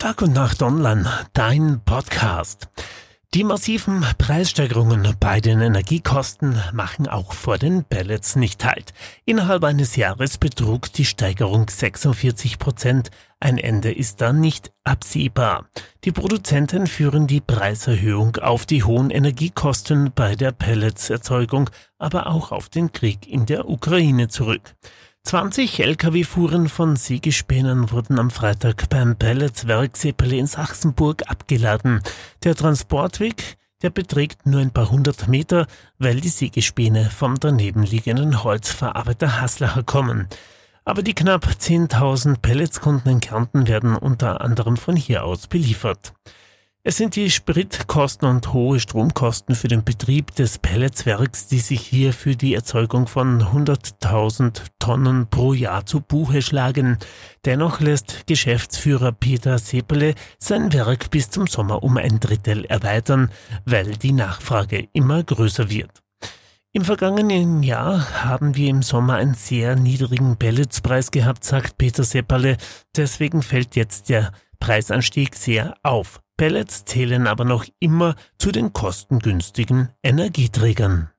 Tag und Nacht Online, dein Podcast. Die massiven Preissteigerungen bei den Energiekosten machen auch vor den Pellets nicht halt. Innerhalb eines Jahres betrug die Steigerung 46 Prozent. Ein Ende ist da nicht absehbar. Die Produzenten führen die Preiserhöhung auf die hohen Energiekosten bei der Pelletserzeugung, aber auch auf den Krieg in der Ukraine zurück. 20 Lkw-Fuhren von Siegespänen wurden am Freitag beim Pelletswerk Seppele in Sachsenburg abgeladen. Der Transportweg, der beträgt nur ein paar hundert Meter, weil die Siegespäne vom danebenliegenden Holzverarbeiter Haslacher kommen. Aber die knapp 10.000 Pelletskunden in Kärnten werden unter anderem von hier aus beliefert. Es sind die Spritkosten und hohe Stromkosten für den Betrieb des Pelletswerks, die sich hier für die Erzeugung von 100.000 Tonnen pro Jahr zu Buche schlagen. Dennoch lässt Geschäftsführer Peter Seppele sein Werk bis zum Sommer um ein Drittel erweitern, weil die Nachfrage immer größer wird. Im vergangenen Jahr haben wir im Sommer einen sehr niedrigen Pelletspreis gehabt, sagt Peter Seppele. Deswegen fällt jetzt der Preisanstieg sehr auf. Pellets zählen aber noch immer zu den kostengünstigen Energieträgern.